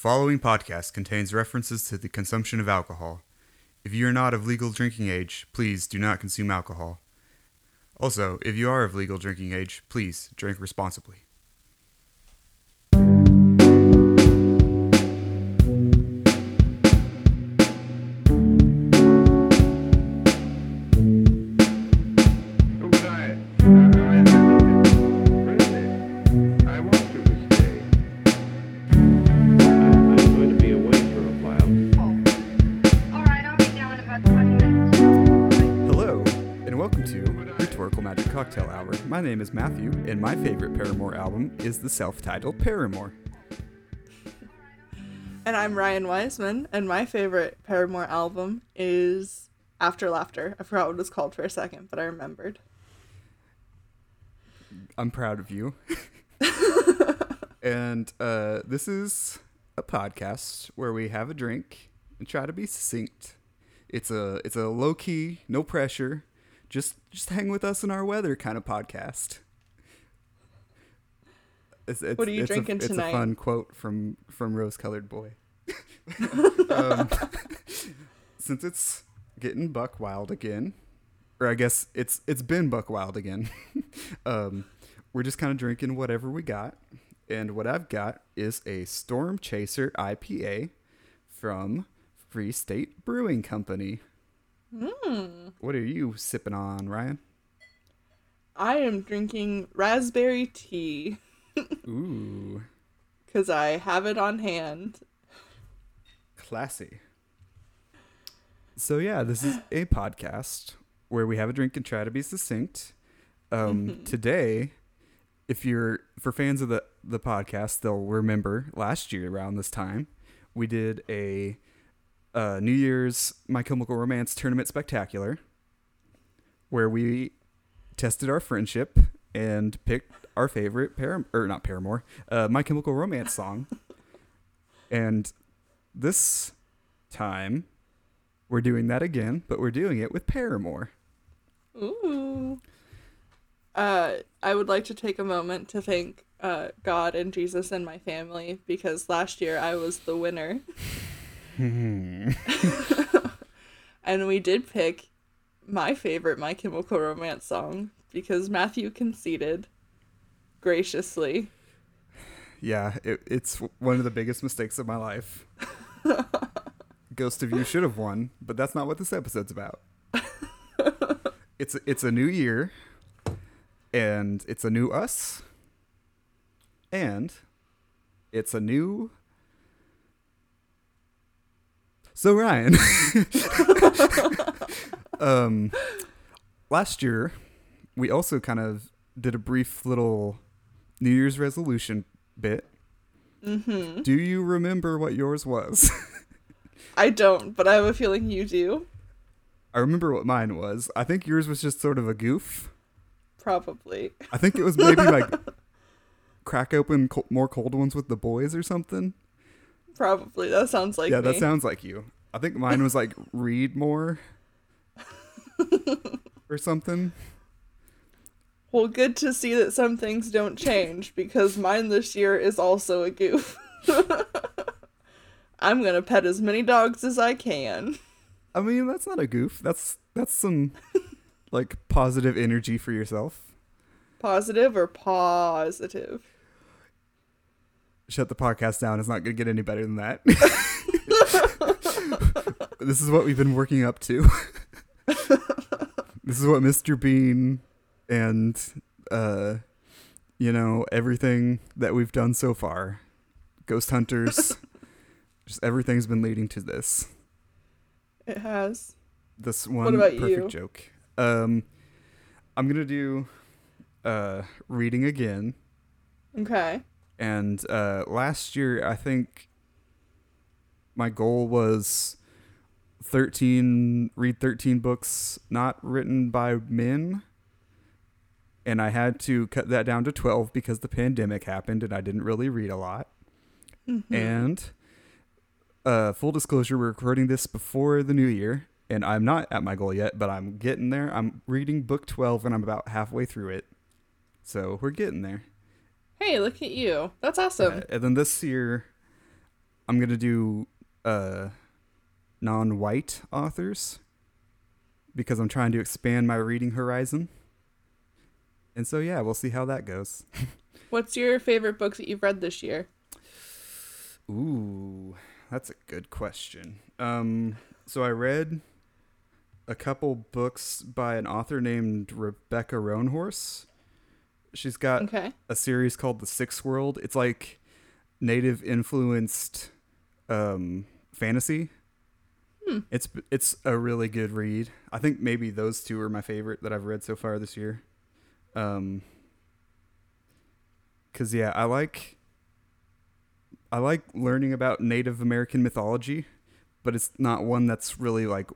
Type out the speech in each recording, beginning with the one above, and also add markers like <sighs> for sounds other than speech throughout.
following podcast contains references to the consumption of alcohol. If you are not of legal drinking age, please do not consume alcohol. Also, if you are of legal drinking age, please drink responsibly. My name is Matthew, and my favorite Paramore album is the self titled Paramore. And I'm Ryann Wiseman, and my favorite Paramore album is After Laughter. I forgot what it was called for a second, but I remembered. I'm proud of you. <laughs> and uh, this is a podcast where we have a drink and try to be succinct. It's a it's a low key, no pressure, just just hang with us in our weather kind of podcast. It's, it's, What are you it's drinking a, tonight? It's a fun quote from from Rose Colored Boy. <laughs> um, <laughs> since it's getting buck wild again, or I guess it's it's been buck wild again. <laughs> um, we're just kind of drinking whatever we got, and what I've got is a Storm Chaser IPA from Free State Brewing Company. What are you sipping on, Ryann? I am drinking raspberry tea <laughs> Ooh, because I have it on hand. classy. So yeah, this is a podcast where we have a drink and try to be succinct. Um, Today, if you're for fans of the the podcast, they'll remember last year around this time we did a uh, New Year's My Chemical Romance tournament spectacular, where we tested our friendship and picked our favorite Param or not Paramore, uh, My Chemical Romance song. <laughs> and this time, we're doing that again, but we're doing it with Paramore. Ooh. Uh, I would like to take a moment to thank uh, God and Jesus and my family because last year I was the winner. <laughs> <laughs> and we did pick my favorite My Chemical Romance song because Matthew conceded graciously. Yeah, it, it's one of the biggest mistakes of my life. <laughs> Ghost of You should have won, but that's not what this episode's about. <laughs> it's it's a new year, and it's a new us, and it's a new. So Ryann, <laughs> um, last year we also kind of did a brief little New Year's resolution bit. Mm-hmm. Do you remember what yours was? I don't, but I have a feeling you do. I remember what mine was. I think yours was just sort of a goof. Probably. I think it was maybe like <laughs> crack open co- more cold ones with the boys or something. Probably. That sounds like yeah, me. that sounds like you. I think mine was like read more <laughs> or something. Well, good to see that some things don't change because mine this year is also a goof. <laughs> I'm gonna pet as many dogs as I can. I mean, that's not a goof. That's that's some like positive energy for yourself. Positive or positive? Shut the podcast down. It's not going to get any better than that. <laughs> <laughs> this is what we've been working up to. this is what Mr. Bean and uh you know, everything that we've done so far. Ghost Hunters. <laughs> just everything's been leading to this. It has. This one perfect you? joke. Um I'm going to do uh reading again. Okay. And uh, last year, I think my goal was 13, read 13 books not written by men. And I had to cut that down to 12 because the pandemic happened and I didn't really read a lot. And uh, full disclosure, we're recording this before the new year. And I'm not at my goal yet, but I'm getting there. I'm reading book 12 and I'm about halfway through it. So we're getting there. Hey, look at you. That's awesome. Uh, and then this year, I'm gonna do uh non-white authors because I'm trying to expand my reading horizon. And so yeah, we'll see how that goes. <laughs> What's your favorite books that you've read this year? Ooh, that's a good question. Um, so I read a couple books by an author named Rebecca Roanhorse. She's got Okay. a series called The Sixth World. It's like native influenced um, fantasy. Hmm. It's it's a really good read. I think maybe those two are my favorite that I've read so far this year. Um, cause yeah, I like I like learning about Native American mythology, but it's not one that's really like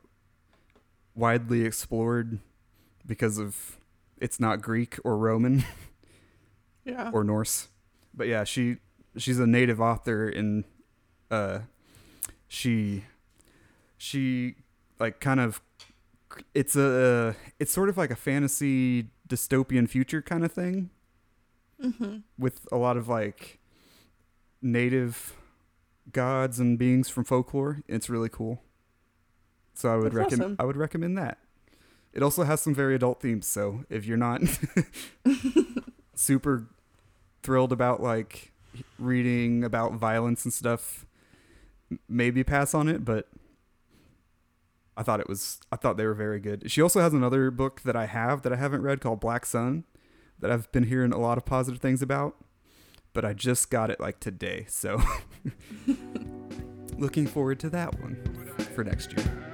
widely explored because of it's not Greek or Roman <laughs> Yeah. or Norse. But yeah, she she's a native author and uh she she like kind of it's a it's sort of like a fantasy dystopian future kind of thing mm-hmm. with a lot of like native gods and beings from folklore. It's really cool. So I would recommend awesome. I would recommend that. It also has some very adult themes, so if you're not <laughs> super thrilled about like reading about violence and stuff, maybe pass on it, but I thought it was I thought they were very good. She also has another book that I have that I haven't read called Black Sun that I've been hearing a lot of positive things about, but I just got it like today. So <laughs> <laughs> looking forward to that one for next year.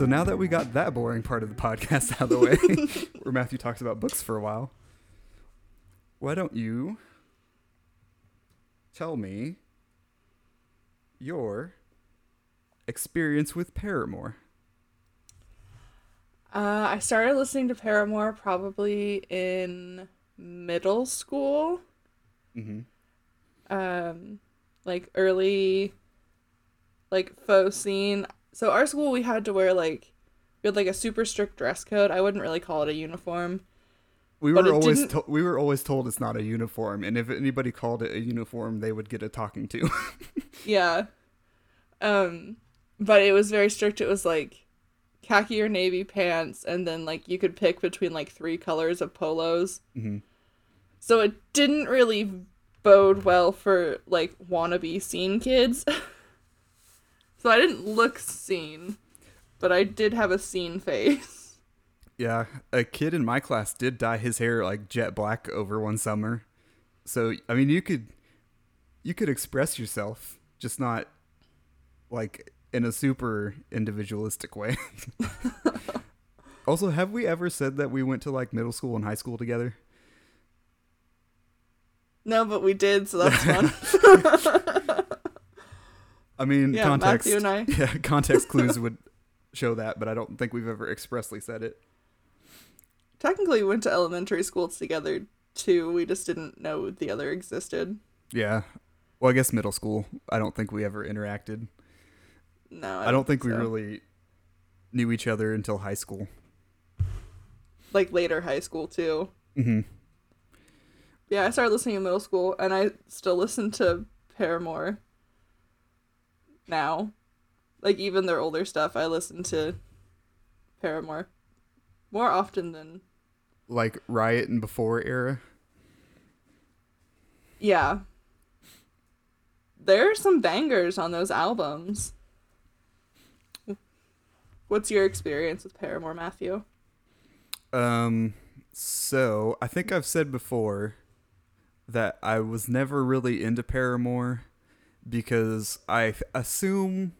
So now that we got that boring part of the podcast <laughs> out of the way, <laughs> where Matthew talks about books for a while, why don't you tell me your experience with Paramore? Uh, I started listening to Paramore probably in middle school. Mm-hmm. um like early like faux scene so our school we had to wear like we had like a super strict dress code. I wouldn't really call it a uniform. We were always to- we were always told it's not a uniform, and if anybody called it a uniform, they would get a talking to. <laughs> yeah. Um but it was very strict. It was like khaki or navy pants and then like you could pick between like three colors of polos. Hmm so it didn't really bode well for like wannabe scene kids <laughs> so i didn't look scene, but i did have a scene face <laughs> Yeah, a kid in my class did dye his hair like jet black over one summer. So I mean, you could you could express yourself, just not like in a super individualistic way. <laughs> also, have we ever said that we went to like middle school and high school together? no but we did so that's <laughs> fun I mean, Yeah, context. Matthew and I. <laughs> Yeah, context <laughs> clues would show that, but I don't think we've ever expressly said it. technically we went to elementary school together too we just didn't know the other existed Yeah. Well, I guess middle school. I don't think we ever interacted. no I don't think we so. really knew each other until high school. like later high school too hmm yeah i started listening in middle school and i still listen to paramore now. Like even their older stuff i listen to paramore more often than Like Riot and before era. yeah. There are some bangers on those albums. What's your experience with paramore matthew? Um, so I think I've said before that I was never really into Paramore because I assume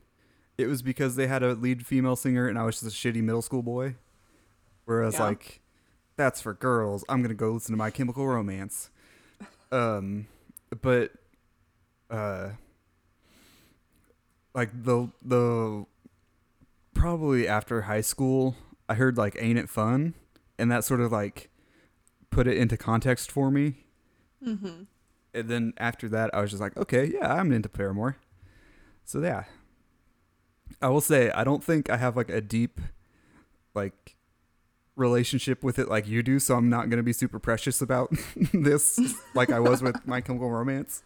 it was because they had a lead female singer and I was just a shitty middle school boy. Whereas Yeah. like, that's for girls. I'm gonna go listen to My Chemical Romance. Um, but uh, like the the probably after high school, I heard like "Ain't It Fun," and that sort of like put it into context for me. mm-hmm And then after that, I was just like, okay, yeah, I'm into Paramore. So yeah, I will say I don't think I have like a deep, like, relationship with it like you do, so I'm not gonna be super precious about <laughs> this like I was with My Chemical Romance.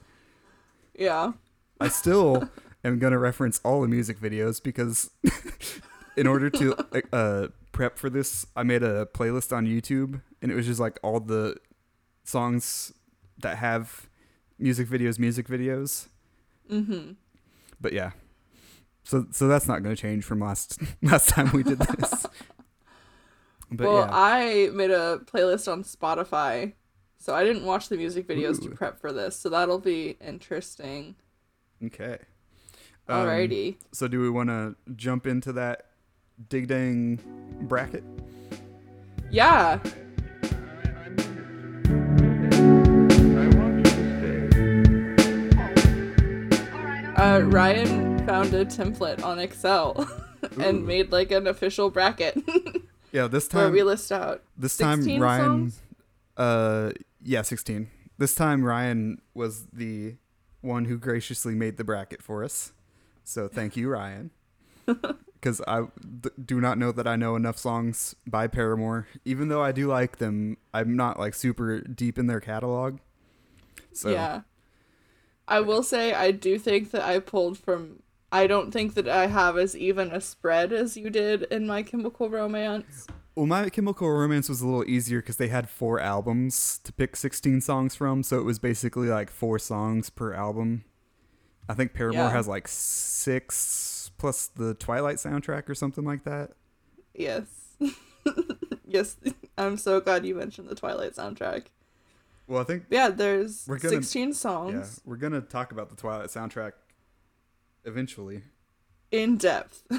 Yeah. I still am gonna reference all the music videos because <laughs> in order to uh, prep for this, I made a playlist on YouTube, and it was just like all the songs that have music videos, music videos. Mm-hmm. But yeah, so so that's not gonna change from last <laughs> last time we did this. <laughs> But well, yeah, I made a playlist on Spotify, so I didn't watch the music videos to prep for this, so that'll be interesting. okay. Um, Alrighty. so do we want to jump into that dig dang bracket? yeah. Uh, Ryann found a template on Excel <laughs> and Ooh. made like an official bracket <laughs> Yeah, this where time we list out this time Ryan songs? uh yeah, 16. This time Ryann was the one who graciously made the bracket for us. So thank you Ryann. <laughs> Cuz I th- do not know that I know enough songs by Paramore. Even though I do like them, I'm not like super deep in their catalog. So Yeah. I will say I do think that I pulled from I don't think that I have as even a spread as you did in my chemical romance. Well, My Chemical Romance was a little easier because they had four albums to pick 16 songs from, so it was basically like four songs per album. I think Paramore Yeah. has like six plus the Twilight soundtrack or something like that. Yes. <laughs> yes. I'm so glad you mentioned the Twilight soundtrack. Well, I think Yeah, there's We're gonna- 16 yeah, we're gonna talk about the Twilight soundtrack eventually. in depth. <laughs>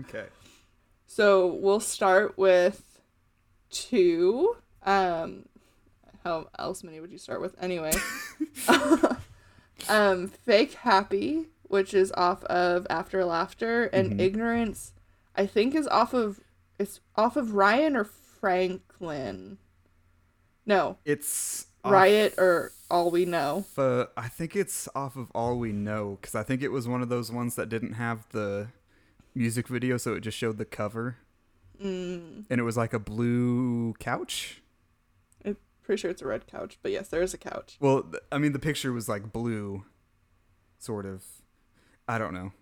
Okay. So we'll start with two. Um, how else many would you start with anyway? <laughs> <laughs> um, fake happy, which is off of After Laughter, and Mhm. ignorance, I think is off of it's off of Ryan or Franklin. No, It's Riot or All We Know. uh, I think it's off of All We Know because I think it was one of those ones that didn't have the music video, so it just showed the cover. Mm, and it was like a blue couch. I'm pretty sure it's a red couch, but yes, there is a couch. Well, th- I mean, the picture was like blue, sort of. I don't know.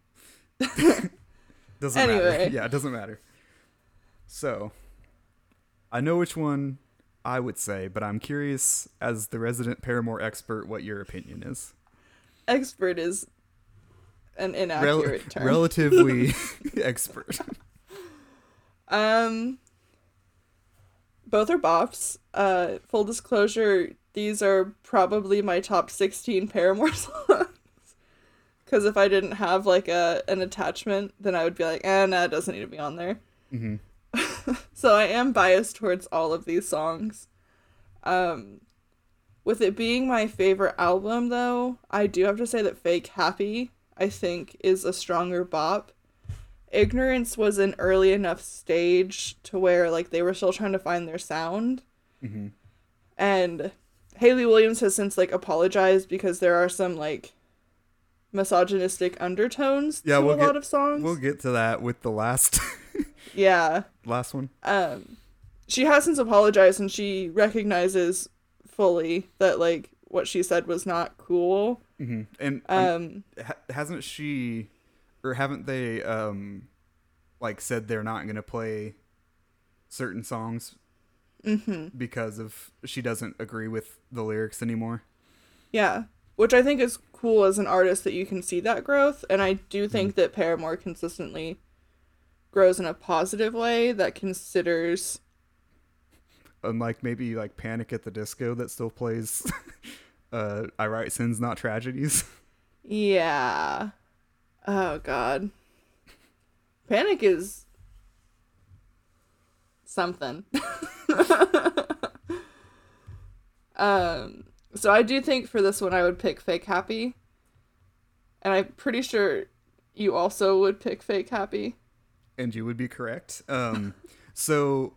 <laughs> <laughs> doesn't matter. <laughs> Yeah, it doesn't matter. So, I know which one I would say, but I'm curious, as the resident Paramore expert, what your opinion is. Expert is an Rel- inaccurate term. relatively <laughs> <laughs> expert. Um, both are bops. Uh, full disclosure, these are probably my top sixteen Paramore <laughs> songs. Because if I didn't have like a an attachment, then I would be like, eh, nah, it doesn't need to be on there. hmm <laughs> So I am biased towards all of these songs. Um, with it being my favorite album, though, I do have to say that Fake Happy, I think, is a stronger bop. Ignorance was an early enough stage to where like they were still trying to find their sound, hmm and Hayley Williams has since like apologized because there are some like misogynistic undertones Yeah, to we'll a get- lot of songs. We'll get to that with the last <laughs> yeah. last one. um she has since apologized and she recognizes fully that like what she said was not cool. Hmm And um, ha- hasn't she or haven't they um like said they're not going to play certain songs mhm, because of she doesn't agree with the lyrics anymore? Yeah. Which i think is cool as an artist that you can see that growth. And i do think that paramore consistently grows in a positive way that considers unlike maybe like panic at the disco that still plays <laughs> uh i write sins not tragedies. Yeah. Oh god. Panic is something. <laughs> Um so i do think for this one i would pick fake happy. And i'm pretty sure you also would pick fake happy and you would be correct um <laughs> so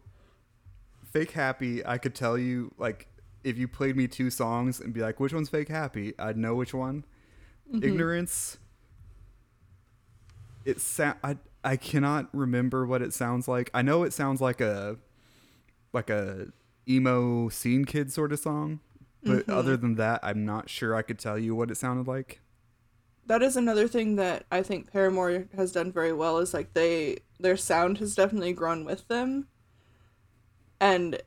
fake happy i could tell you like if you played me two songs and be like which one's fake happy i'd know which one ignorance it sound I I cannot remember what it sounds like. I know it sounds like a like a emo scene kid sort of song, but Mm-hmm. other than that, I'm not sure I could tell you what it sounded like. that is another thing that I think Paramore has done very well is like they their sound has definitely grown with them and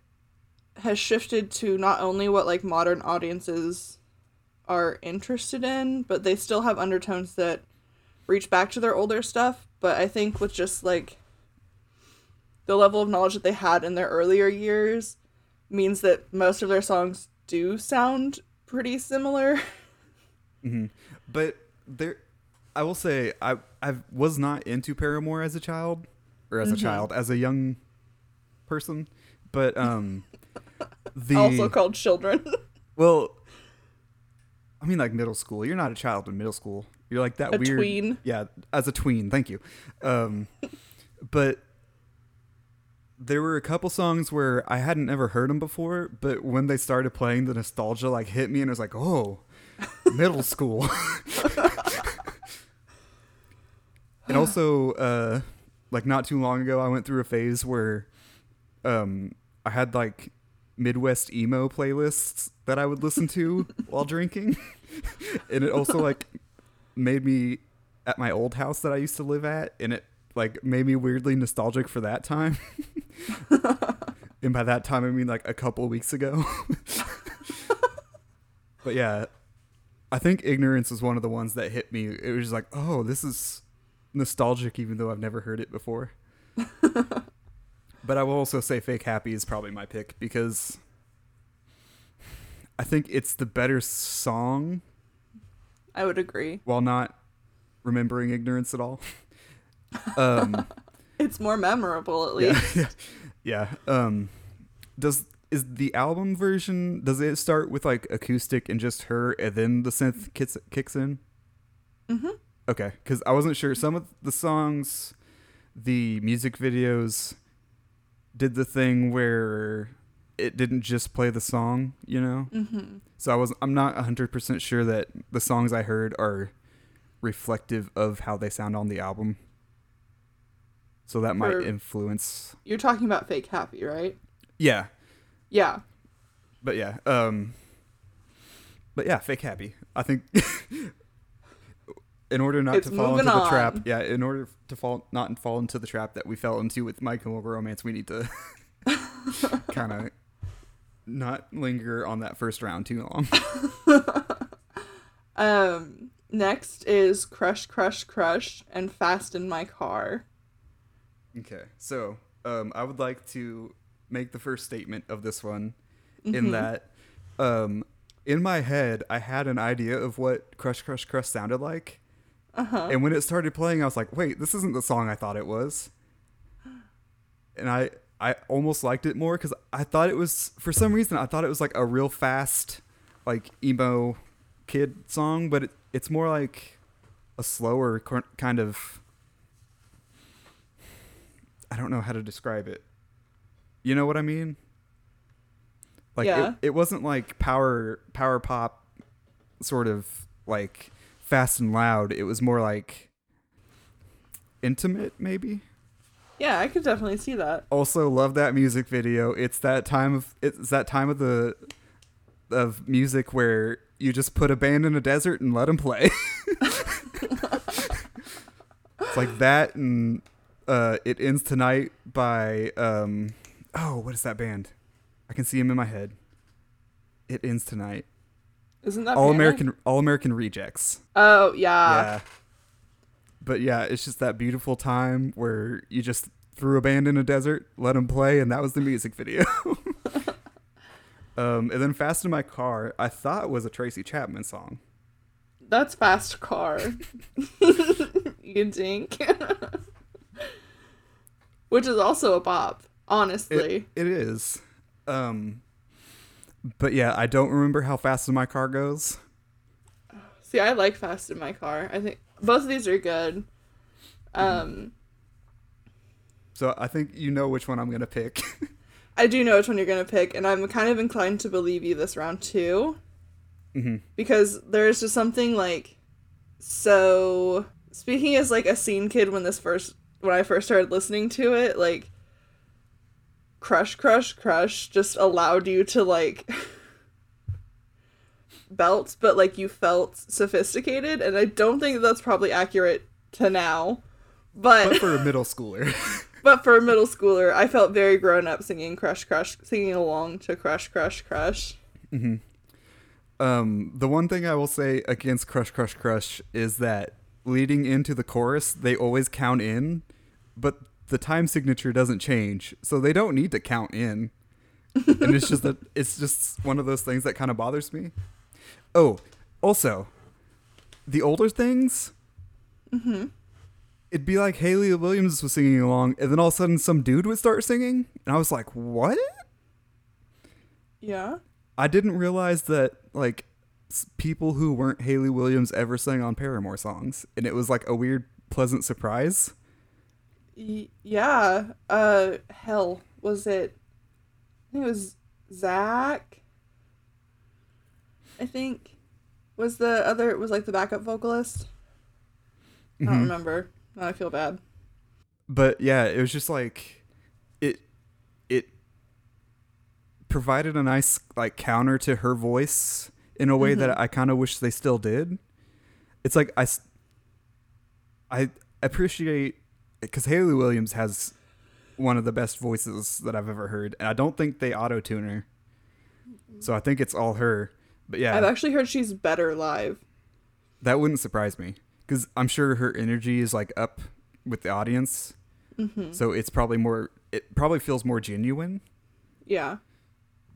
has shifted to not only what like modern audiences are interested in, but they still have undertones that reach back to their older stuff, but I think with just like the level of knowledge that they had in their earlier years means that most of their songs do sound pretty similar. <laughs> Mm-hmm. But there, I will say I I was not into Paramore as a child, or as a child, as a young person. But um, <laughs> the also called children. <laughs> well, I mean like middle school. You're not a child in middle school. You're like that A weird. tween. Yeah, as a tween. Thank you. Um, but there were a couple songs where I hadn't ever heard them before, but when they started playing, the nostalgia like hit me, and it was like, oh, middle school. <laughs> and also, uh, like not too long ago, I went through a phase where, um, I had like Midwest emo playlists that I would listen to <laughs> while drinking, <laughs> and it also like made me at my old house that I used to live at, and it like made me weirdly nostalgic for that time. <laughs> and by that time, I mean like a couple weeks ago. but yeah, I think ignorance was one of the ones that hit me. It was just like, oh, this is nostalgic, even though I've never heard it before. <laughs> but I will also say fake happy is probably my pick because I think it's the better song I would agree. while not remembering ignorance at all. <laughs> Um, It's more memorable at least. yeah, yeah. Um, does is the album version? Does it start with like acoustic and just her, and then the synth kicks kicks in? Mm-hmm. Okay, because I wasn't sure. Some of the songs, the music videos, did the thing where it didn't just play the song, you know. Mm-hmm. So I was I'm not hundred percent sure that the songs I heard are reflective of how they sound on the album. So that might For- influence. You're talking about fake happy, right? Yeah, Yeah. but yeah, um, but yeah, fake happy. I think <laughs> in order not It's to fall into the on. trap, yeah, in order to fall not fall into the trap that we fell into with My Chemical Romance, we need to <laughs> <laughs> kind of not linger on that first round too long. <laughs> Um next is Crush Crush Crush and Fast in My Car. Okay, so um, I would like to make the first statement of this one Mm-hmm. in that um, in my head I had an idea of what Crush Crush Crush sounded like, Uh-huh. and when it started playing, I was like, "Wait, this isn't the song I thought it was," and I I almost liked it more because I thought it was for some reason I thought it was like a real fast like emo kid song, but it, it's more like a slower kind of I don't know how to describe it. You know what I mean? Like Yeah. it, it wasn't like power power pop sort of like fast and loud. It was more like intimate maybe. Yeah, I could definitely see that. Also love that music video. It's that time of it's that time of the of music where you just put a band in a desert and let them play. it's like that and uh it ends tonight by um oh what is that band? I can see him in my head. It ends tonight. Isn't that All Panic? American All American Rejects. Oh, yeah. yeah. But yeah, it's just that beautiful time where you just threw a band in a desert, let them play, and that was the music video. <laughs> um, and then Fast in My Car, I thought was a Tracy Chapman song. That's Fast Car. <laughs> you think? <laughs> Which is also a bop, honestly. It, it is. Um, but yeah, I don't remember how Fast in My Car goes. See, I like Fast in My Car. I think both of these are good. Um, So I think you know which one I'm gonna pick. <laughs> I do know which one you're gonna pick, and I'm kind of inclined to believe you this round too. Mhm. Because there's just something like so. Speaking as like a scene kid when this first when I first started listening to it, like Crush Crush Crush just allowed you to like <laughs> belt, but like you felt sophisticated, and I don't think that's probably accurate to now. But But for a middle schooler. <laughs> but for a middle schooler, I felt very grown up singing Crush Crush, singing along to Crush Crush Crush. Um, the one thing I will say against Crush Crush Crush is that leading into the chorus, they always count in, but the time signature doesn't change, so they don't need to count in. and it's just that it's just one of those things that kind of bothers me. Oh, also, the older things, mm-hmm. it'd be like Hayley Williams was singing along, and then all of a sudden some dude would start singing, and I was like, "What?" Yeah. I didn't realize that like people who weren't Hayley Williams ever sang on Paramore songs, and it was like a weird, pleasant surprise. Y- yeah. Uh, hell, was it? I think it was Zach. I think was the other was like the backup vocalist. I don't remember. Now I feel bad. But yeah, it was just like it it provided a nice like counter to her voice in a way that I kind of wish they still did. It's like I I appreciate because Hayley Williams has one of the best voices that I've ever heard, and I don't think they auto tune her. So I think it's all her. But yeah, I've actually heard she's better live. that wouldn't surprise me because I'm sure her energy is like up with the audience. So it's probably more. It probably feels more genuine. Yeah.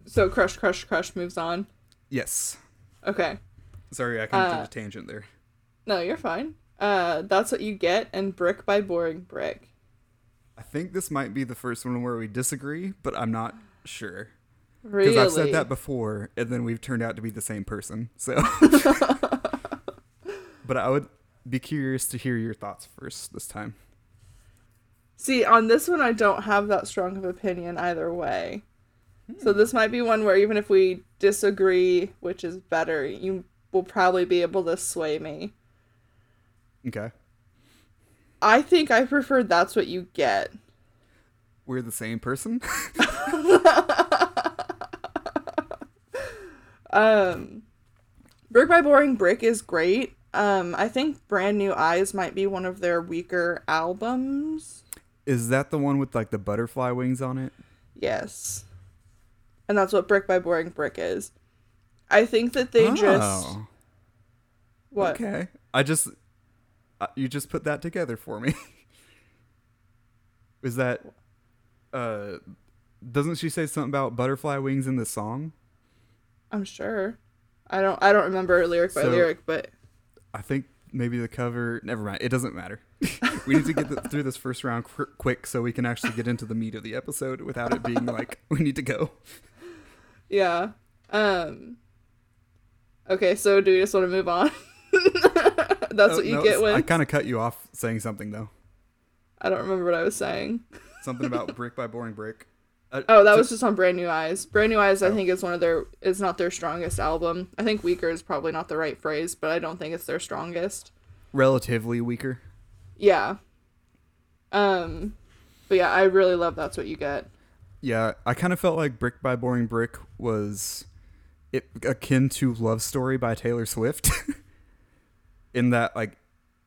So crush, crush, crush moves on. Yes. Okay. Sorry, I kind of Uh, took a tangent there. No, you're fine. Uh, that's what you get, and brick by boring brick. I think this might be the first one where we disagree, but I'm not sure Really? because I've said that before, and then we've turned out to be the same person. So, <laughs> but I would be curious to hear your thoughts first this time. See, on this one, I don't have that strong of opinion either way. So this might be one where even if we disagree, which is better, you will probably be able to sway me. Okay, I think I prefer that's what you get. we're the same person. <laughs> Um, Brick by Boring Brick is great. Um, I think Brand New Eyes might be one of their weaker albums. Is that the one with like the butterfly wings on it? Yes. And that's what Brick by Boring Brick is. I think that they just Oh, what? Okay. I just you just put that together for me. <laughs> Is that uh doesn't she say something about butterfly wings in the song? I'm sure. I don't I don't remember lyric by So- lyric, but I think maybe the cover. Never mind. It doesn't matter. <laughs> we need to get th- through this first round qu- quick so we can actually get into the meat of the episode without it being like <laughs> we need to go. yeah. Um Okay, so do we just want to move on? That's Oh, what you no, get when I kind of cut you off saying something though. I don't remember what I was saying. <laughs> Something about brick by boring brick. Uh, Oh, that was just on Brand New Eyes. Brand New Eyes, I Oh. think, is one of their is not their strongest album. I think weaker is probably not the right phrase, but I don't think it's their strongest. relatively weaker. Yeah. Um, but yeah, I really love that's what you get. Yeah, I kind of felt like Brick by Boring Brick was it akin to Love Story by Taylor Swift. <laughs> in that like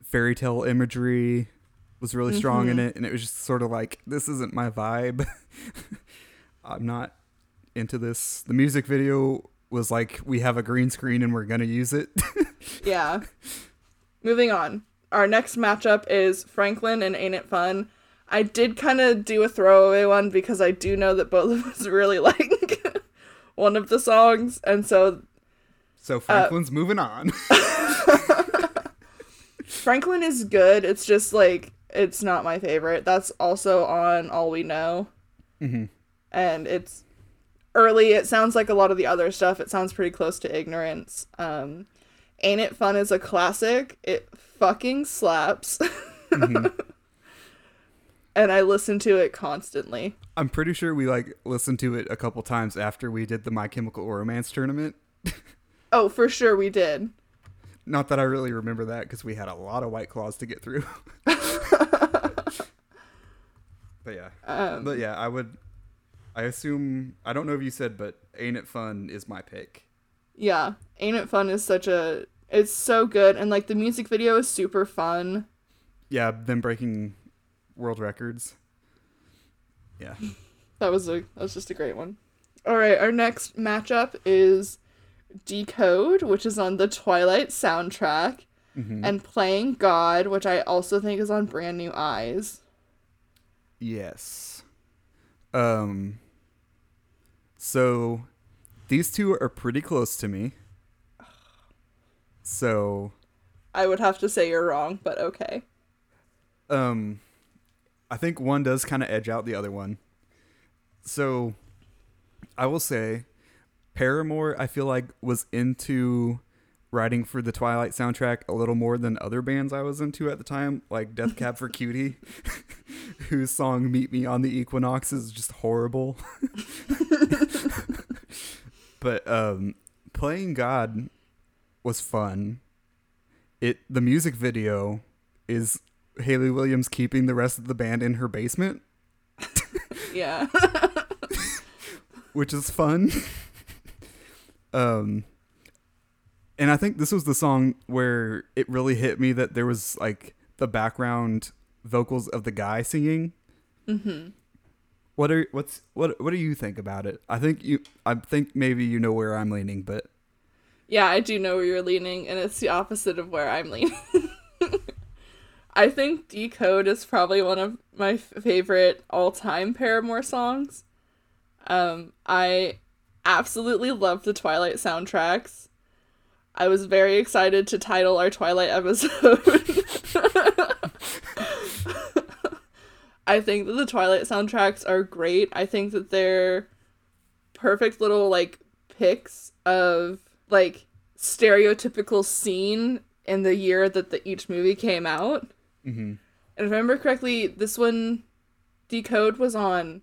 fairy tale imagery was really strong in mm-hmm. it and it was just sort of like this isn't my vibe. <laughs> I'm not into this. The music video was like we have a green screen and we're to use it. <laughs> Yeah. Moving on. Our next matchup is Franklin and Ain't It Fun. I did kind of do a throwaway one because I do know that both of us <laughs> really like one of the songs, and so so uh, Franklin's moving on. Franklin is good. It's just like it's not my favorite. That's also on All We Know. Mhm. And it's early. It sounds like a lot of the other stuff. It sounds pretty close to Ignorance. Um, Ain't It Fun is a classic. It fucking slaps. <laughs> and I listen to it constantly. I'm pretty sure we like listened to it a couple times after we did the My Chemical Romance tournament. <laughs> Oh, for sure we did. Not that I really remember that because we had a lot of White Claws to get through. <laughs> But yeah. Um, But yeah, I would. I assume. I don't know if you said, but Ain't It Fun is my pick. yeah, Ain't It Fun is such a it's so good and like the music video is super fun. Yeah, them breaking world records. Yeah. <laughs> That was a that was just a great one. All right, our next matchup is Decode, which is on the Twilight soundtrack, Mhm. and Playing God, which I also think is on Brand New Eyes. Yes. Um. So, these two are pretty close to me. <sighs> So, I would have to say you're wrong, but okay. um, I think one does kind of edge out the other one. So, I will say, Paramore. I feel like was into writing for the Twilight soundtrack a little more than other bands I was into at the time, like Death Cab for Cutie, <laughs> whose song "Meet Me on the Equinox" is just horrible. <laughs> but um, playing God was fun. It the music video is Hayley Williams keeping the rest of the band in her basement, <laughs> Yeah. which is fun. Um and I think this was the song where it really hit me that there was like the background vocals of the guy singing. mhm. What are what's what what do you think about it? I think you I think maybe you know where I'm leaning, but Yeah, I do know where you're leaning, and it's the opposite of where I'm leaning. <laughs> I think Decode is probably one of my favorite all time Paramore songs. Um, I absolutely love the Twilight soundtracks. I was very excited to title our Twilight episode. <laughs> I think that the Twilight soundtracks are great. I think that they're perfect little like picks of like stereotypical scene in the year that the each movie came out. Mhm. And if I remember correctly, this one Decode was on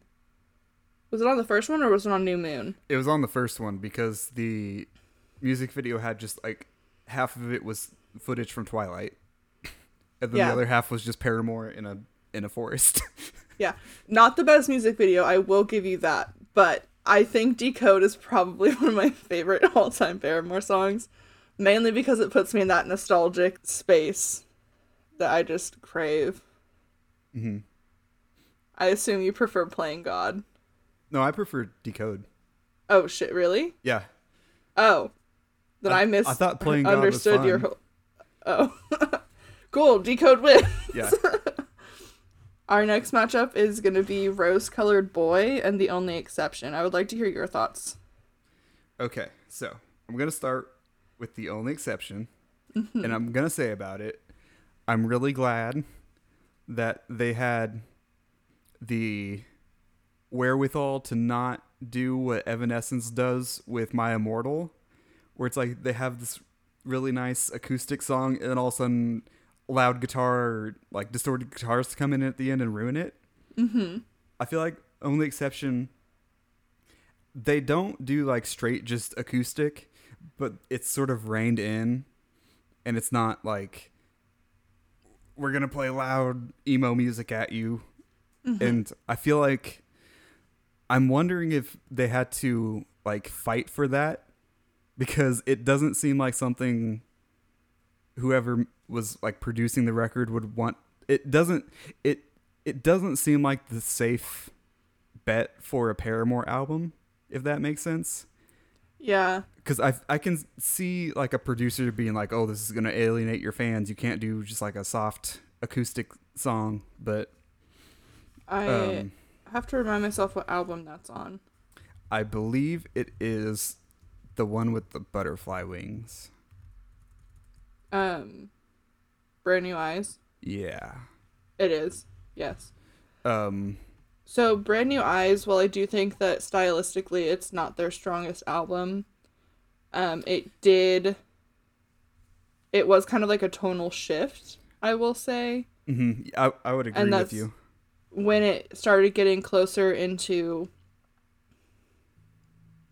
was it on the first one or was it on New Moon? it was on the first one because the music video had just like half of it was footage from Twilight. <laughs> And then Yeah. the other half was just Paramore in a in a forest. <laughs> Yeah. Not the best music video, I will give you that. But I think Decode is probably <laughs> one of my favorite all time Paramore songs. Mainly because it puts me in that nostalgic space that I just crave. Mhm. I assume you prefer playing God. No, I prefer Decode. Oh shit, really? Yeah. Oh. that I- I, mis I thought playing God understood your whole Oh. <laughs> cool, Decode win. Yeah. <laughs> Our next matchup is gonna be Rose Colored Boy and the only exception. I would like to hear your thoughts. Okay, so I'm gonna start with the only exception, mm-hmm. and I'm gonna say about it. I'm really glad that they had the wherewithal to not do what Evanescence does with My Immortal, where it's like they have this really nice acoustic song, and then all of a sudden, loud guitar or like distorted guitars come in at the end and ruin it. Mm-hmm. I feel like only exception they don't do like straight just acoustic, but it's sort of reined in and it's not like we're going to play loud emo music at you. And I feel like I'm wondering if they had to like fight for that because it doesn't seem like something whoever was like producing the record would want it doesn't it it doesn't seem like the safe bet for a Paramore album, if that makes sense. Yeah. Because I I can see like a producer being like, "Oh, this is gonna alienate your fans. You can't do just like a soft acoustic song." But I um, have to remind myself what album that's on. I believe it is the one with the butterfly wings. Um Brand New Eyes. Yeah. It is. Yes. Um. So Brand New Eyes, while I do think that stylistically it's not their strongest album, um, it did it was kind of like a tonal shift, I will say. Mm-hmm. I I would agree with you. When it started getting closer into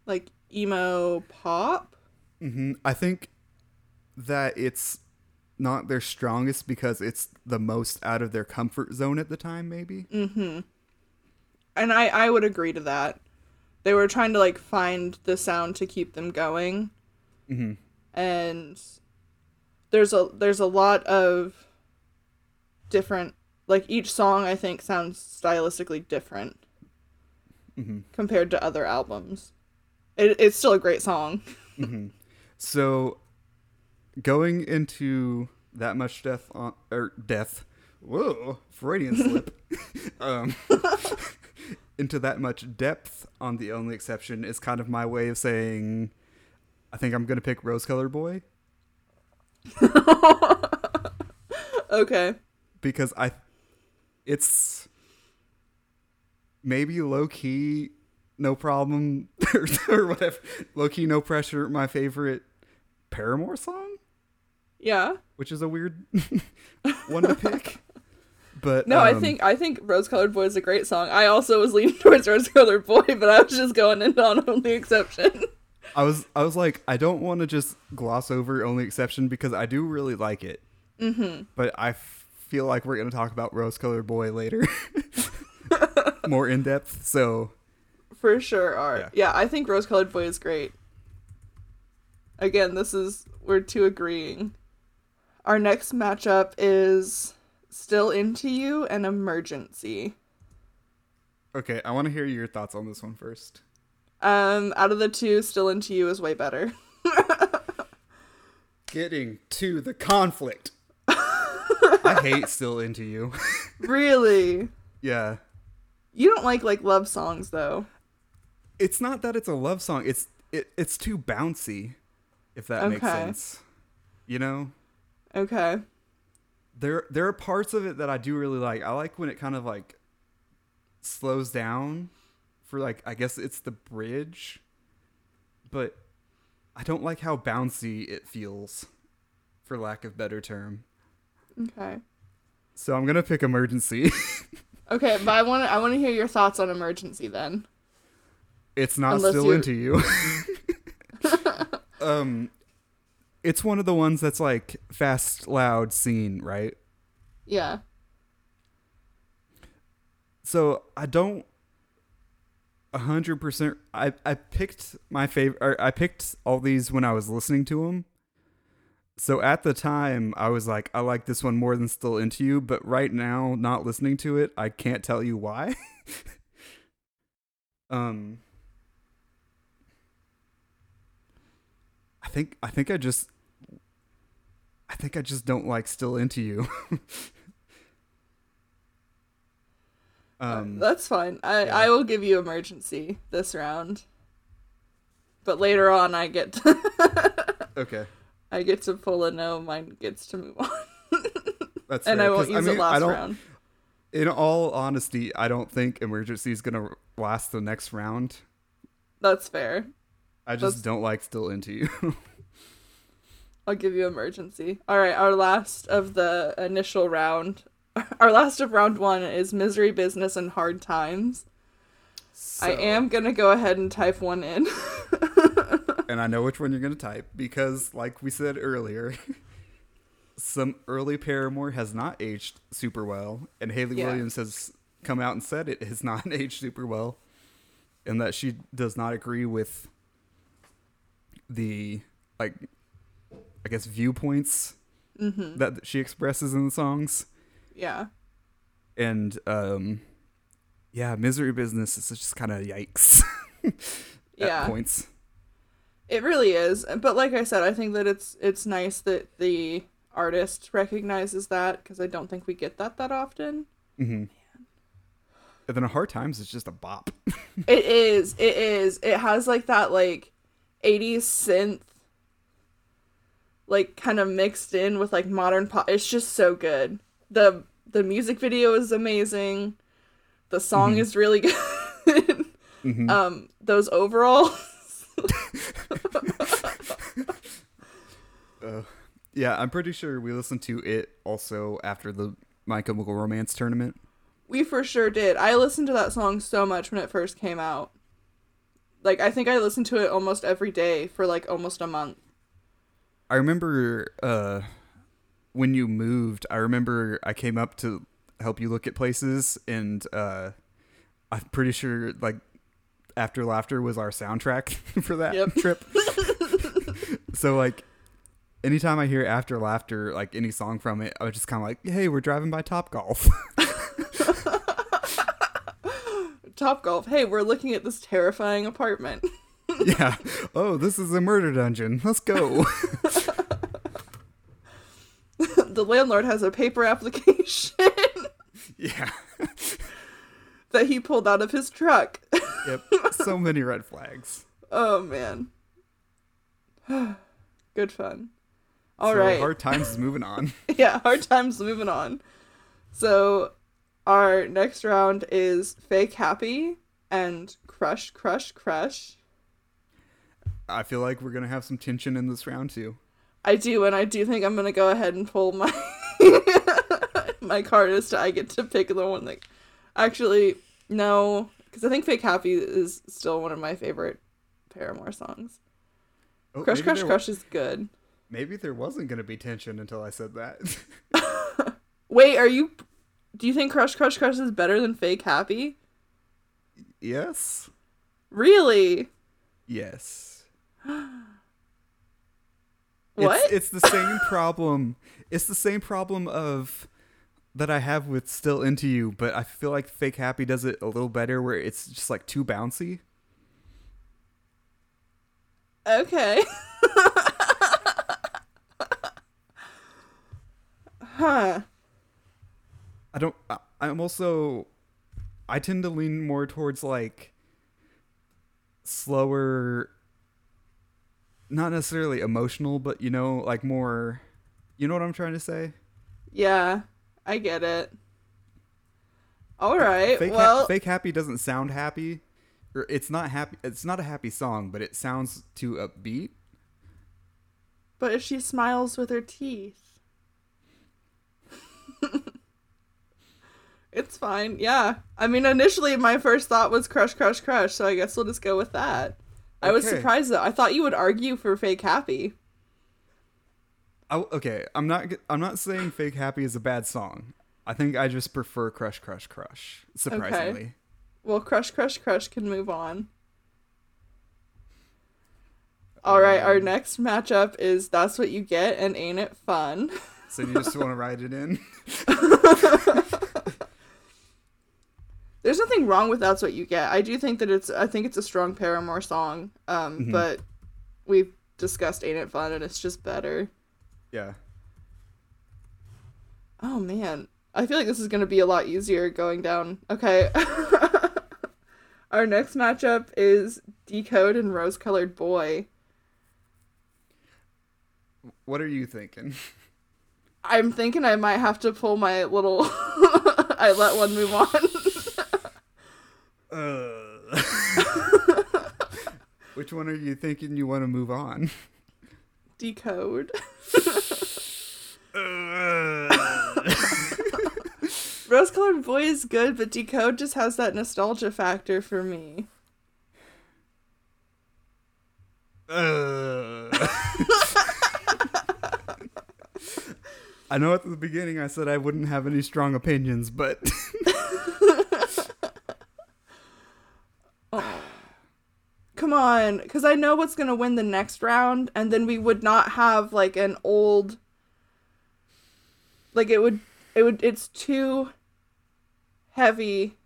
like emo pop. hmm I think that it's not their strongest because it's the most out of their comfort zone at the time, maybe. Mm-hmm. and I I would agree to that. They were trying to like find the sound to keep them going, hmm and there's a there's a lot of different like each song I think sounds stylistically different hmm compared to other albums. It, it's still a great song. <laughs> So, going into that much death on or death, whoa, Freudian <laughs> slip. um, <laughs> into that much depth on the only exception is kind of my way of saying, I think I'm gonna pick Rose Color Boy Okay. because I, it's maybe low key, no problem <laughs> or, whatever. Low key, no pressure. My favorite Paramore song. Yeah. which is a weird <laughs> one to pick. But No, I um, think I think Rose Colored Boy is a great song. I also was leaning <laughs> towards Rose Colored Boy, but I was just going in on only exception. I was I was like I don't want to just gloss over only exception because I do really like it. Mm-hmm. But I f- feel like we're gonna talk about Rose Colored Boy later, <laughs> more in depth. So For sure are. Yeah. Yeah. I think Rose Colored Boy is great. Again, this is we're two agreeing. Our next matchup is Still Into You and Emergency. okay, I want to hear your thoughts on this one first. Um, out of the two, Still Into You is way better. <laughs> Getting to the conflict. I hate still into you. <laughs> really? yeah. You don't like like love songs though. It's not that it's a love song. It's it, it's too bouncy, if that makes sense. You know? Okay. there there are parts of it that I do really like. I like when it kind of like slows down for like I guess it's the bridge, but I don't like how bouncy it feels, for lack of better term. Okay. So I'm gonna pick emergency. <laughs> Okay, but I want to I want to hear your thoughts on Emergency then. it's not Unless still you're- into you. <laughs> um, it's one of the ones that's like fast, loud scene, right? Yeah. so I don't a hundred percent. I I picked my favorite. I picked all these when I was listening to them. So at the time, I was like, I like this one more than Still Into You. But right now, not listening to it, I can't tell you why. <laughs> um, I think I think I just I think I just don't like Still Into You. <laughs> um, That's fine. I yeah. I will give you Emergency this round. But later on I get to, <laughs> okay. I get to pull a no, mine gets to move on. <laughs> That's and fair, I won't use mean, it I last round. In all honesty, I don't think emergency is gonna last the next round. That's fair. I just That's- don't like still into you. <laughs> I'll give you emergency. All right, our last of the initial round, <laughs> our last of round one is misery, business, and hard times. I am gonna go ahead and type one in. And I know which one you're gonna type because, like we said earlier, <laughs> some early Paramore has not aged super well, and Hayley Yeah. Williams has come out and said it has <laughs> not aged super well, and that she does not agree with the like, I guess viewpoints mm-hmm. that she expresses in the songs. Yeah. and um yeah misery business is just kind of yikes <laughs> at Yeah. points It really is. But like I said, I think that it's it's nice that the artist recognizes that because I don't think we get that that often. mm-hmm. and then a hard times is just a bop <laughs> it is. It is. It has like that like 80s synth like kind of mixed in with like modern pop. It's just so good. The the music video is amazing. The song is really <laughs> good. Mhm. Um those overall <laughs> Uh, yeah i'm pretty sure we listened to it also after the my chemical romance tournament We for sure did. I listened to that song so much when it first came out. Like I think I listened to it almost every day for like almost a month. i remember uh when you moved i remember i came up to help you look at places and uh I'm pretty sure like After Laughter was our soundtrack <laughs> for that Yep. trip. <laughs> so like anytime I hear After Laughter, like any song from it, I was just kind of like, "Hey, we're driving by Top Golf." <laughs> Top Golf. Hey, we're looking at this terrifying apartment. yeah. Oh, this is a murder dungeon. Let's go. the landlord has a paper application yeah. That he pulled out of his truck. Yep. <laughs> So many red flags. oh man. <sighs> Good fun. All so right. Hard times is moving on. <laughs> yeah, hard times moving on. So our next round is fake happy and crush, crush, crush. I feel like we're gonna have some tension in this round too. I do, and I do think I'm gonna go ahead and pull my <laughs> my card as to I get to pick the one that actually no, because I think fake happy is still one of my favorite Paramore songs. Oh, Crush, crush, crush is good. Maybe there wasn't gonna be tension until I said that. <laughs> Wait, are you? Do you think crush, crush, crush is better than fake happy? yes. Really? Yes. <gasps> What? It's, it's the same problem. It's the same problem of that I have with Still Into You, but I feel like Fake Happy does it a little better where it's just like too bouncy. Okay. <laughs> huh. I don't I, I'm also I tend to lean more towards like slower not necessarily emotional, but you know, like more you know what I'm trying to say? Yeah, I get it. All right. Fake, ha- well, fake happy doesn't sound happy. Or it's not happy. It's not a happy song, but it sounds too upbeat. but if she smiles with her teeth, <laughs> it's fine. Yeah. I mean, initially my first thought was crush, crush, crush. So I guess we'll just go with that. I was surprised though. I thought you would argue for fake happy. I, okay, I'm not. I'm not saying "Fake Happy" is a bad song. I think I just prefer "Crush, Crush, Crush." Surprisingly, Well, crush, crush, crush can move on. All right, our Um, next matchup is "That's What You Get" and "Ain't It Fun." <laughs> so you just want to ride it in. <laughs> There's nothing wrong with "That's What You Get." I do think that it's. I think it's a strong Paramore song. Um, Mhm. but we've discussed "Ain't It Fun" and it's just better. Yeah. Oh man, I feel like this is gonna be a lot easier going down. Okay. <laughs> Our next matchup is Decode and Rose Colored Boy. What are you thinking? <laughs> I'm thinking I might have to pull my little <laughs> I let one move on. Uh. Which one are you thinking you want to move on? Decode. <laughs> <laughs> Rose Colored Boy is good, but Decode just has that nostalgia factor for me. Uh. <laughs> I know at the beginning I said I wouldn't have any strong opinions, but Come on, because I know what's gonna win the next round, and then we would not have like an old. Like it would, it would. It's too heavy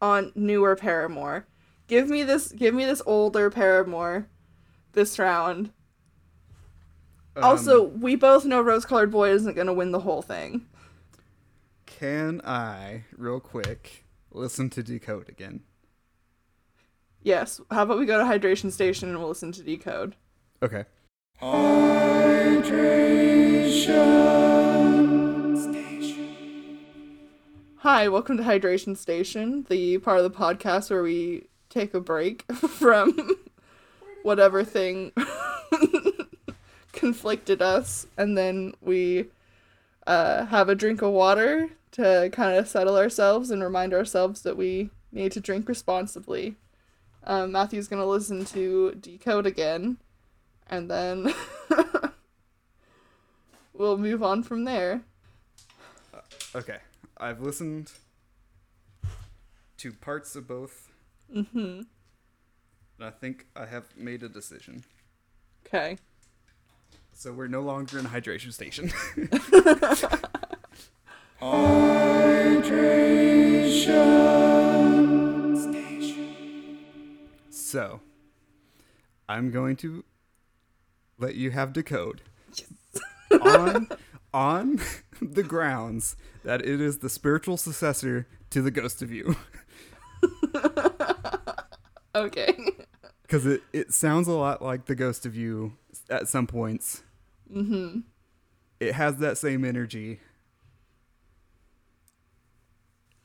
on newer Paramore. Give me this. Give me this older Paramore. This round. also, um, we both know Rose Colored Boy isn't gonna win the whole thing. can I, real quick, listen to Decode again? Yes. How about we go to Hydration Station and we'll listen to Decode. Okay. Hydration Station. Hi, welcome to Hydration Station, the part of the podcast where we take a break <laughs> from whatever thing <laughs> conflicted us, and then we uh, have a drink of water to kind of settle ourselves and remind ourselves that we need to drink responsibly. Um, Matthew's gonna listen to Decode again, and then <laughs> we'll move on from there. Okay. I've listened to parts of both, Mm-hmm. and I think I have made a decision. Okay. So we're no longer in a hydration station. <laughs> <laughs> so, I'm going to let you have decode <laughs> on on <laughs> the grounds that it is the spiritual successor to the Ghost of You, <laughs> Okay. because it it sounds a lot like the Ghost of You at some points. mm-hmm. It has that same energy.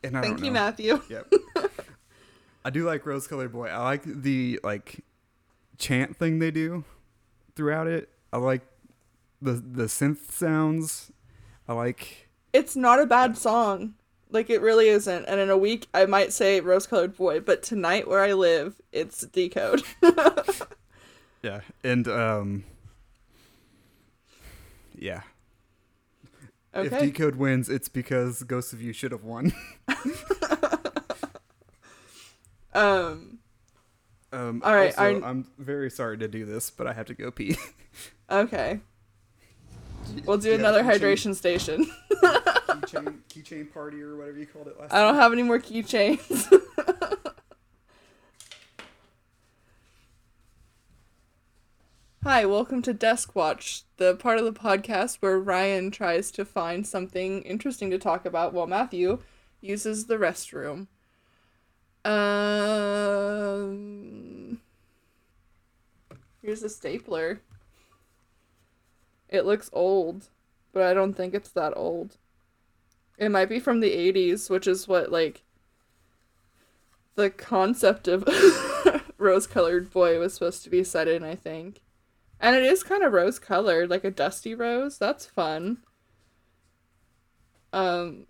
And I Thank you. Matthew. Yep. I do like Rose Colored Boy. I like the like chant thing they do throughout it. I like the the synth sounds. I like It's not a bad song. Like it really isn't. And in a week I might say Rose Colored Boy, but tonight where I live, it's Decode. <laughs> yeah, and um yeah. If Decode wins, it's because Ghost of You should have won. <laughs> um Um, All right, also, our- I'm very sorry to do this, but I have to go pee. <laughs> okay. We'll do Yeah, another keychain- hydration station. keychain, keychain party or whatever you called it last I don't have any more keychains. <laughs> Hi, welcome to Desk Watch, the part of the podcast where Ryann tries to find something interesting to talk about while Matthew uses the restroom. Um Here's a stapler. It looks old, but I don't think it's that old. It might be from the 80s, which is what, like, the concept of <laughs> rose colored boy was supposed to be set in, I think. And it is kind of rose colored, like a dusty rose. That's fun. Um,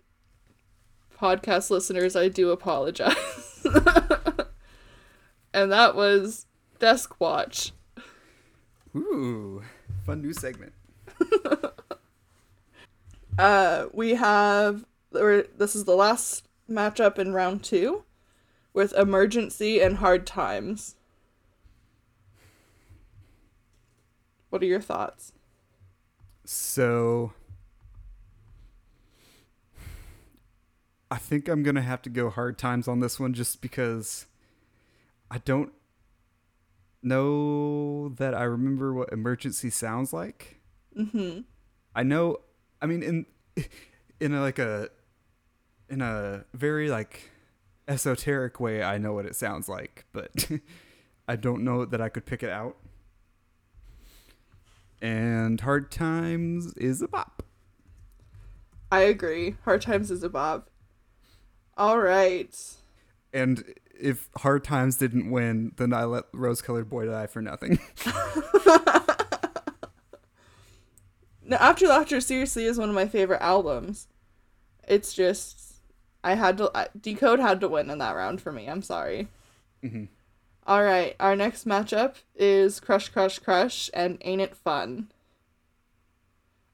podcast listeners, I do apologize. <laughs> <laughs> and that was Desk Watch. Ooh, fun new segment. <laughs> Uh, we have or this is the last matchup in round two, with emergency and hard times. What are your thoughts? So I think I'm gonna have to go hard times on this one just because I don't know that I remember what emergency sounds like. Mm-hmm. I know I mean in <laughs> in a, like a in a very like esoteric way I know what it sounds like, but <laughs> I don't know that I could pick it out. And hard times is a bop. I agree. Hard times is a bob. All right. And if Hard Times didn't win, then I let Rose Colored Boy die for nothing. <laughs> <laughs> No, After Laughter seriously is one of my favorite albums. It's just I had to I- Decode had to win in that round for me. I'm sorry. Mhm. All right, our next matchup is Crush Crush Crush and Ain't It Fun.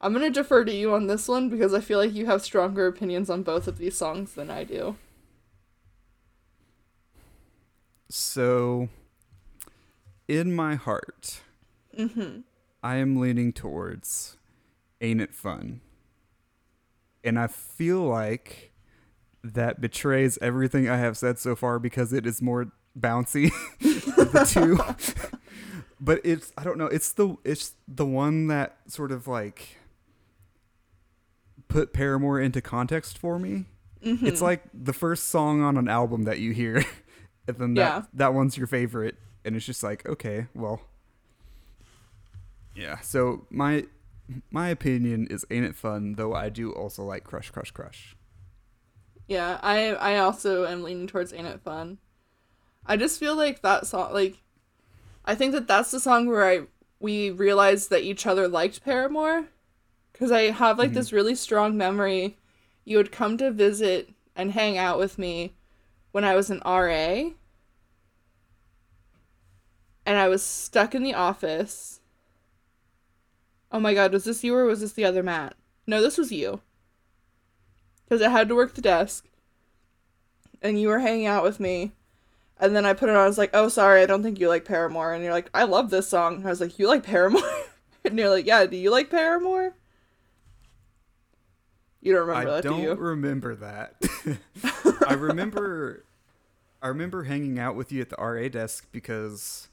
I'm going to defer to you on this one because I feel like you have stronger opinions on both of these songs than I do. So, in my heart, Mhm. I am leaning towards Ain't It Fun? And I feel like that betrays everything I have said so far because it is more bouncy <laughs> of the two. <laughs> but it's I don't know, it's the it's the one that sort of like put Paramore into context for me. Mm-hmm. It's like the first song on an album that you hear <laughs> and then that Yeah. that one's your favorite and it's just like, okay, well, yeah. So my my opinion is ain't it fun though I do also like Crush Crush Crush. Yeah, I I also am leaning towards Ain't It Fun. I just feel like that song like I think that that's the song where I we realized that each other liked Paramore cuz I have like mm-hmm. this really strong memory you would come to visit and hang out with me when I was an RA and I was stuck in the office. Oh my god, was this you or was this the other Matt? No, this was you because I had to work the desk. and you were hanging out with me. And then I put it on. I was like, "Oh, sorry, I don't think you like Paramore." And you're like, "I love this song." I was like, "You like Paramore?" <laughs> and you're like, "Yeah, do you like Paramore?" You don't remember I that, don't do you? remember that. <laughs> I remember I remember hanging out with you at the RA desk because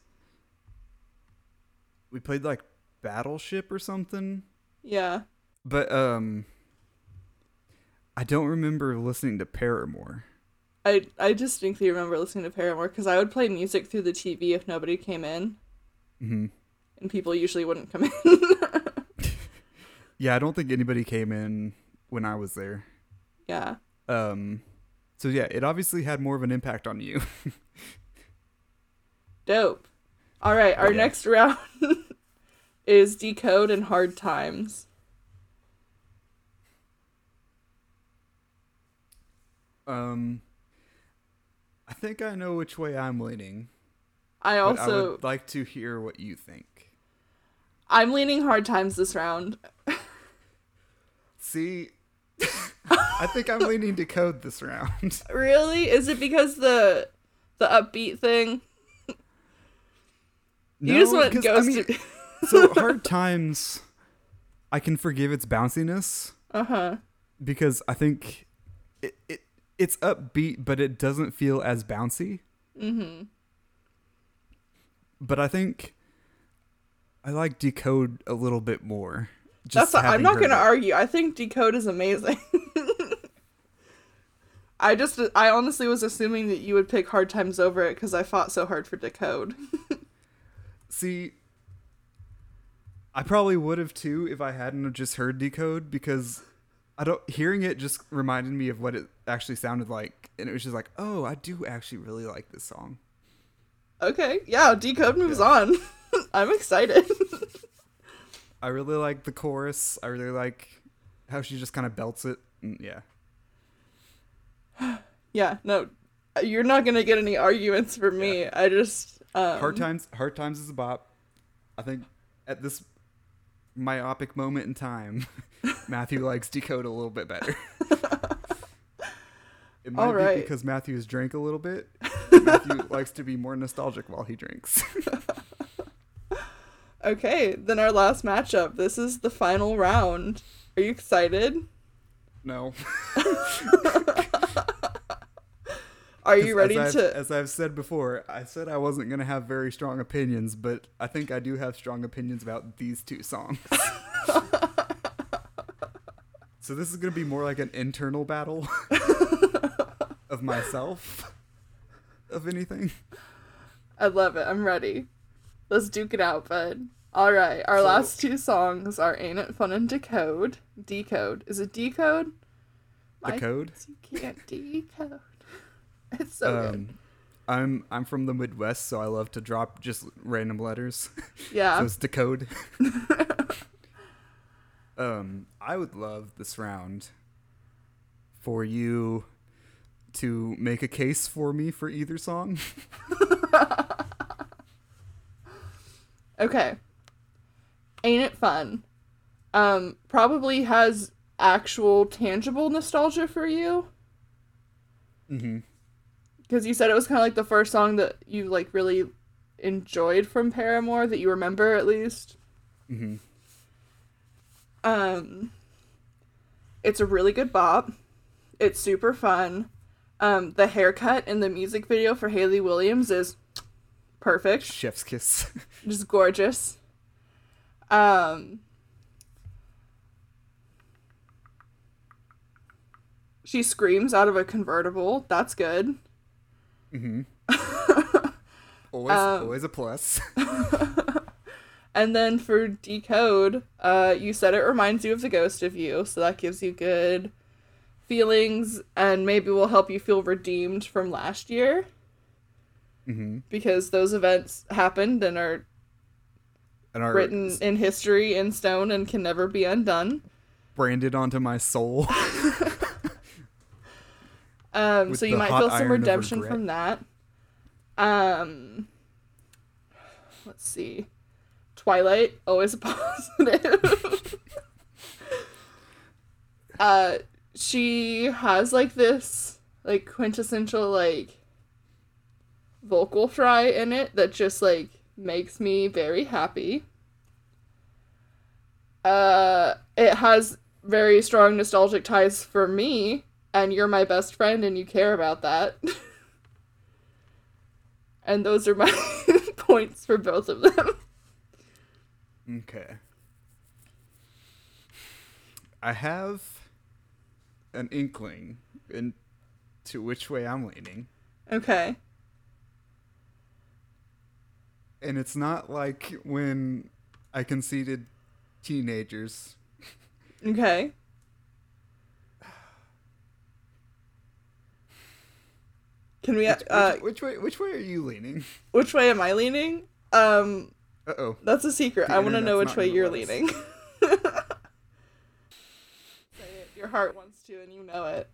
we played like Battleship or something. yeah. But um I don't remember listening to Paramore. I I distinctly remember listening to Paramore because I would play music through the TV if nobody came in, hmm and people usually wouldn't come in. <laughs> <laughs> Yeah, I don't think anybody came in when I was there. yeah. Um so yeah, it obviously had more of an impact on you. <laughs> Dope. All right, our Yeah. next <laughs> round is Decode and Hard Times. um I think I know which way I'm leaning. I But I also would like to hear what you think. I'm leaning Hard Times this round. <laughs> See, I think I'm leaning Decode this round. <laughs> Really? Is it because the the upbeat thing? You just No, went 'cause, I mean, <laughs> so hard times, I can forgive its bounciness uh huh. because I think it, it it's upbeat, but it doesn't feel as bouncy. Mm-hmm. But I think I like decode a little bit more. That's not, I'm not gonna argue. I think Decode is amazing. <laughs> I just I honestly was assuming that you would pick Hard Times over it because I fought so hard for Decode. <laughs> See, I probably would have too if I hadn't have just heard decode because I don't hearing it just reminded me of what it actually sounded like, and it was just like, oh, I do actually really like this song. okay, yeah, Decode moves on. <laughs> I'm excited. I really like the chorus. I really like how she just kind of belts it. Yeah, <gasps> yeah, no, you're not gonna get any arguments from me. I just um, hard times. Hard times is a bop. I think at this myopic moment in time, <laughs> Matthew likes decode a little bit better. <laughs> It might All be right. because Matthew's drank a little bit. <laughs> Matthew likes to be more nostalgic while he drinks. Okay, then our last matchup. This is the final round. Are you excited? no. <laughs> Are you ready as to? As I've said before, I said I wasn't going to have very strong opinions, but I think I do have strong opinions about these two songs. <laughs> so this is going to be more like an internal battle <laughs> of myself, of anything. I love it. I'm ready. Let's duke it out, bud. All right, our So- last two songs are "Ain't It Fun" and "Decode." Decode. Is it decode? The My- code. You can't <laughs> decode. It's so good. Um, I'm I'm from the Midwest, so I love to drop just random letters. <laughs> Yeah. so it's decode. <laughs> um, I would love this round for you to make a case for me for either song. Okay. Ain't it fun? Um, probably has actual tangible nostalgia for you. Mm-hmm. Because you said it was kind of like the first song that you like really enjoyed from Paramore that you remember at least. Mm-hmm. Um, it's a really good bop. It's super fun. Um, the haircut in the music video for Hayley Williams is perfect. Chef's kiss. <laughs> just gorgeous. Um, she screams out of a convertible. That's good. mm-hmm. <laughs> always, Um, always a plus. <laughs> And then for decode, uh, you said it reminds you of the ghost of you, so that gives you good feelings and maybe will help you feel redeemed from last year mm-hmm. because those events happened and are And are written in history in stone and can never be undone. branded onto my soul. <laughs> Um, With so you might feel some redemption from that. Um, let's see. Twilight, always a <laughs> positive. uh, she has like this like quintessential like vocal fry in it that just like makes me very happy. Uh it has very strong nostalgic ties for me and you're my best friend and you care about that. <laughs> and those are my <laughs> points for both of them. Okay. I have an inkling into which way I'm leaning. Okay. And it's not like when I conceded teenagers. Okay. Can we Which, uh which, which way which way are you leaning? <laughs> which way am I leaning? Um Uh oh. That's a secret. The I want to know which way you're leaning. <laughs> say it. Your heart wants to, and you know it.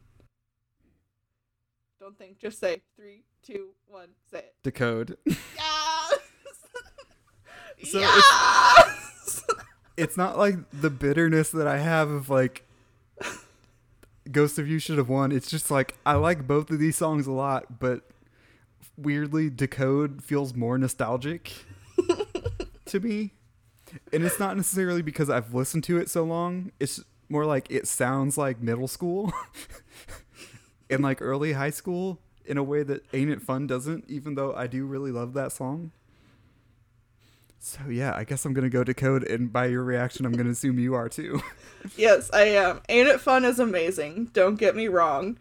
Don't think. Just say three, two, one. Say it. Decode. <laughs> Yes. So yes. <laughs> it's not like the bitterness that I have of like Ghost of You should have won. It's just like I like both of these songs a lot, but weirdly Decode feels more nostalgic <laughs> to me. And it's not necessarily because I've listened to it so long. It's more like it sounds like middle school <laughs> and like early high school in a way that Ain't It Fun doesn't, even though I do really love that song. So yeah, I guess I'm gonna go Decode, and by your reaction, I'm gonna assume you are too. <laughs> yes, I am. Ain't it fun is amazing. Don't get me wrong.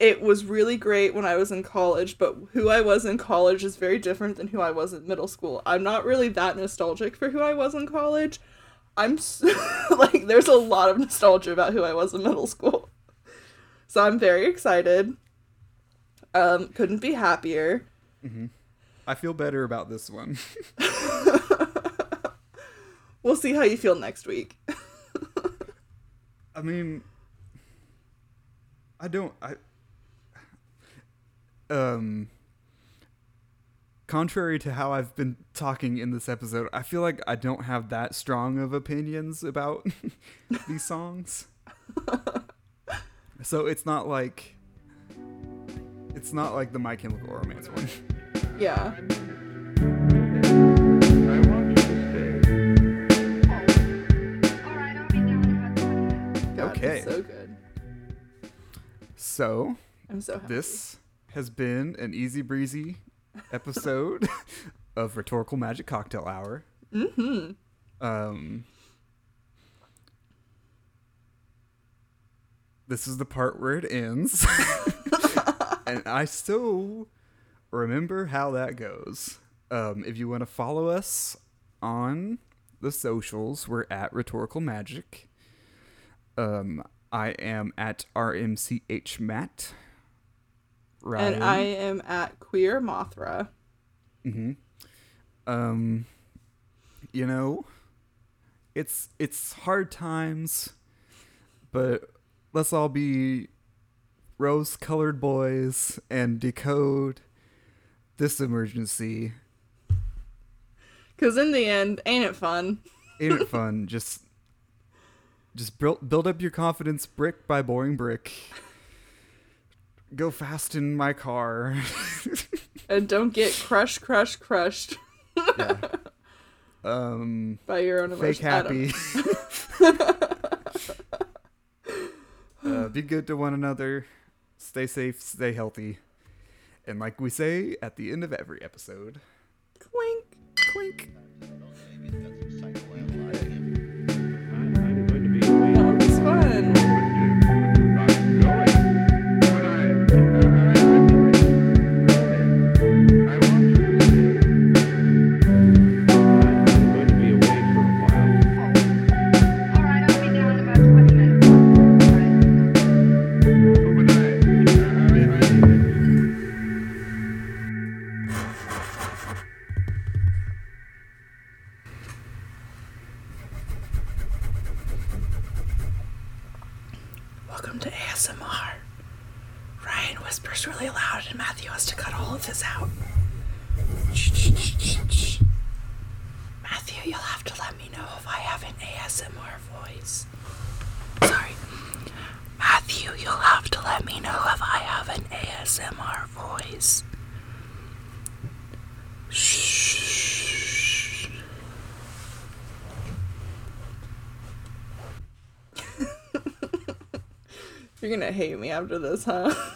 It was really great when I was in college, but who I was in college is very different than who I was in middle school. I'm not really that nostalgic for who I was in college. I'm s- <laughs> like, there's a lot of nostalgia about who I was in middle school. So I'm very excited. Um, couldn't be happier. I feel better about this one. <laughs> We'll see how you feel next week. <laughs> I mean, I don't. I um. Contrary to how I've been talking in this episode, I feel like I don't have that strong of opinions about <laughs> these songs. so it's not like it's not like the My Chemical Romance one. Yeah. Okay. so good. So I'm so happy. this has been an easy breezy episode <laughs> of Rhetorical Magic Cocktail Hour. Mm-hmm. Um, this is the part where it ends, <laughs> and I still remember how that goes. Um, if you want to follow us on the socials, we're at Rhetorical Magic. Um, I am at RMCH Matt. Ryann. And I am at Queer Mothra. Mm-hmm. Um, you know, it's it's hard times, but let's all be rose-colored boys and decode this emergency. Because in the end, ain't it fun? Ain't it <laughs> fun? just just build build up your confidence brick by boring brick. Go fast in my car. <laughs> And don't get crushed, crushed, crushed yeah. Um, <laughs> by your own fake emotions. happy. <laughs> uh, be good to one another. Stay safe, stay healthy. And like we say at the end of every episode, Clink. clink. You're gonna hate me after this, huh? <laughs>